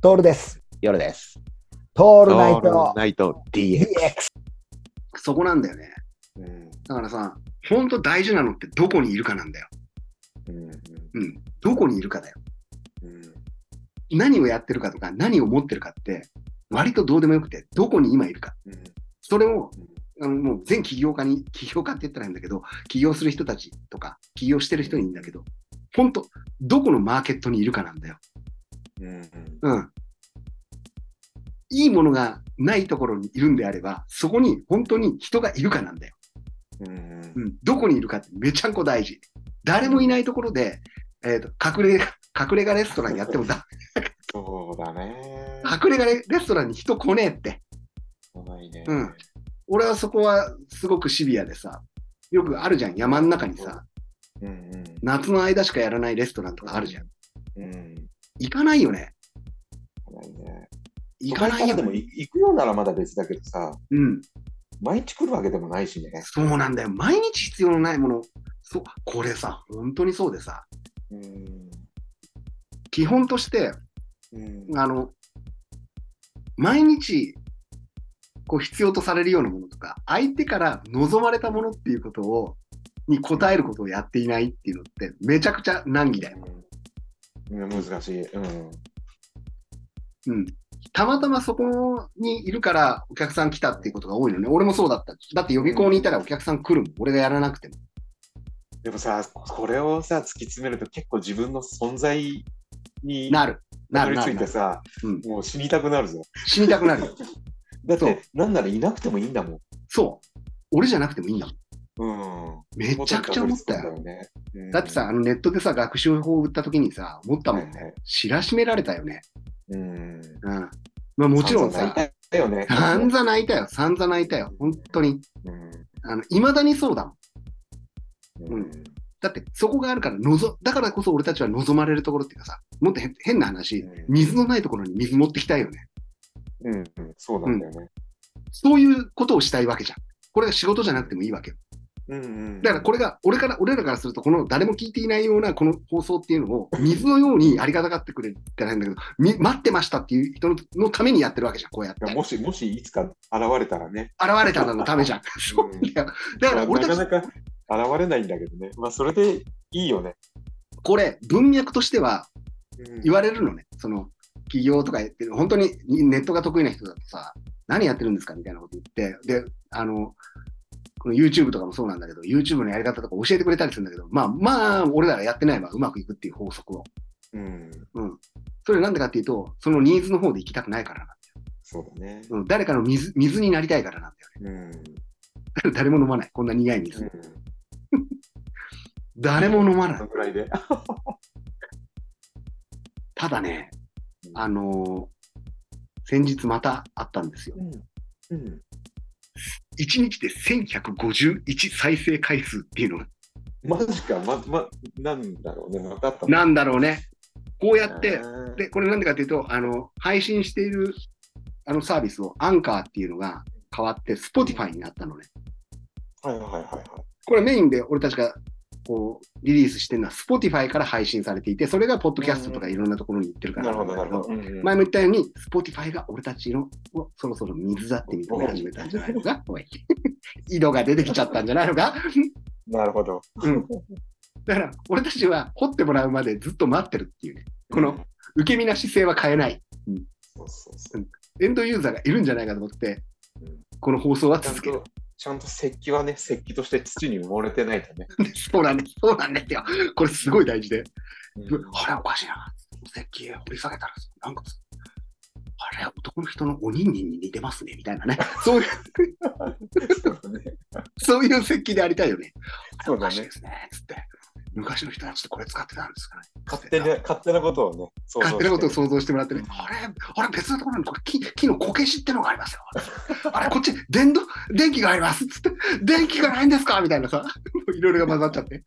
トールです。夜です。トールナイオールトナイト DX。DX。そこなんだよね。うんだからさ、本当大事なのってどこにいるかなんだよ。うんうん。どこにいるかだよ。うん何をやってるかとか、何を持ってるかって、割とどうでもよくて、どこに今いるか。うんそれを、あのもう全起業家に、起業家って言ったらいいんだけど、起業する人たちとか、起業してる人にいいんだけど、本当どこのマーケットにいるかなんだよ。うんうん。いいものがないところにいるんであれば、そこに本当に人がいるかなんだよ。うんうん。どこにいるかってめちゃんこ大事。誰もいないところで、えっ、と、隠れ、隠れ家レストランやってもだ、そうだね。隠れ家レレストランに人来ねえって。ないね。うん俺はそこはすごくシビアでさ、よくあるじゃん、山の中にさ、うんうん夏の間しかやらないレストランとかあるじゃん。うん。行かないよね。ないね。行かないよでもい行くようならまだ別だけどさ、うん。毎日来るわけでもないしね。そうなんだよ。毎日必要のないもの。そう、これさ、本当にそうでさ、うん基本として、うんあの、毎日、こう必要とされるようなものとか、相手から望まれたものっていうことを、に応えることをやっていないっていうのって、めちゃくちゃ難儀だよ。うん難しい。うんうん。たまたまそこにいるからお客さん来たっていうことが多いのね。俺もそうだった。だって予備校にいたらお客さん来るもん。俺がやらなくても。でもさ、これをさ、突き詰めると結構自分の存在になる。なるなるなる。いてさ、うんもう死にたくなるぞ。死にたくなるよ。だって、なんならいなくてもいいんだもそう。俺じゃなくてもいいんだもん。ん。うん。めちゃくちゃ思ったよ。よね。うんだってさ、あのネットでさ、学習法を売った時にさ、思ったもんね。はいはい知らしめられたよね。うん。うん。まあもちろんさ、散々泣いたよね。散々泣いたよ。散々泣いたよ。本当に。うん。あの、未だにそうだもん。うん。だって、そこがあるから、のぞ、だからこそ俺たちは望まれるところっていうかさ、もっとへ変な話、うん水のないところに水持ってきたいよね。うん。うんそうなんだよね。そういうことをしたいわけじゃん。これが仕事じゃなくてもいいわけよ。うんうん。だからこれが、俺から、俺らからすると、この誰も聞いていないようなこの放送っていうのを、水のようにありがたがってくれてないんだけど、み待ってましたっていう人ののためにやってるわけじゃん、こうやって。もし、もしいつか現れたらね。現れたのためじゃん。そうだよ。だから俺たちなかなか現れないんだけどね。まあ、それでいいよね。これ、文脈としてはうん言われるのね。その、企業とか言ってる、本当にネットが得意な人だとさ、何やってるんですかみたいなこと言って、で、あの、この YouTube とかもそうなんだけど、YouTube のやり方とか教えてくれたりするんだけど、まあまあ、俺らがやってないわ、うまくいくっていう法則を。うん。うん。それなんでかっていうと、そのニーズの方で行きたくないからなんだそうだね。よ。うん、誰かの水水になりたいからなんだようん。ね。誰も飲まない。こんな苦い水。うん。誰も飲まない。ぐらいで。ただね、あのー先日またあったんですよ。うん。うん。1日で1151再生回数っていうのが、マジか、ま、ま、なんだろうね。分かったのなんだろうね。こうやって、で、これなんでかっていうと、あの、配信しているあのサービスをアンカーっていうのが変わって Spotify になったのね。はいはいはいはい。これメインで俺たちがこうリリースしてるのは Spotify から配信されていて、それがポッドキャストとかいろんなところに行ってるからなるほど、なんだけど前も言ったように、Spotify が俺たちのをそろそろ水だって認め始めたんじゃないのか。井戸 が出てきちゃったんじゃないのか なるほど。うん。だから、俺たちは掘ってもらうまでずっと待ってるっていうね。このうん受け身な姿勢は変えない。そうそうそう。エンドユーザーがいるんじゃないかと思ってうん、この放送は続けると。、ちゃんと石器はね、石器として土に埋もれてないとね。そうなんです。そうなんですよ。これすごい大事で。うんあれおかしいな。石器掘り下げたら、なんか、あれ男の人のおにんにんに似てますね、みたいなね。そういう、そうだね。そういう石器でありたいよね。そうだねですね。つって。昔の人たちってこれ使ってたんですかね。勝手な、勝手なことをね、勝手なことを想像してもらってね、あれ、あれ別のところにこれ木木のこけしってのがありますよ。あれ、こっち電動、電気がありますっつって、電気がないんですか？みたいなさ、いろいろが混ざっちゃって。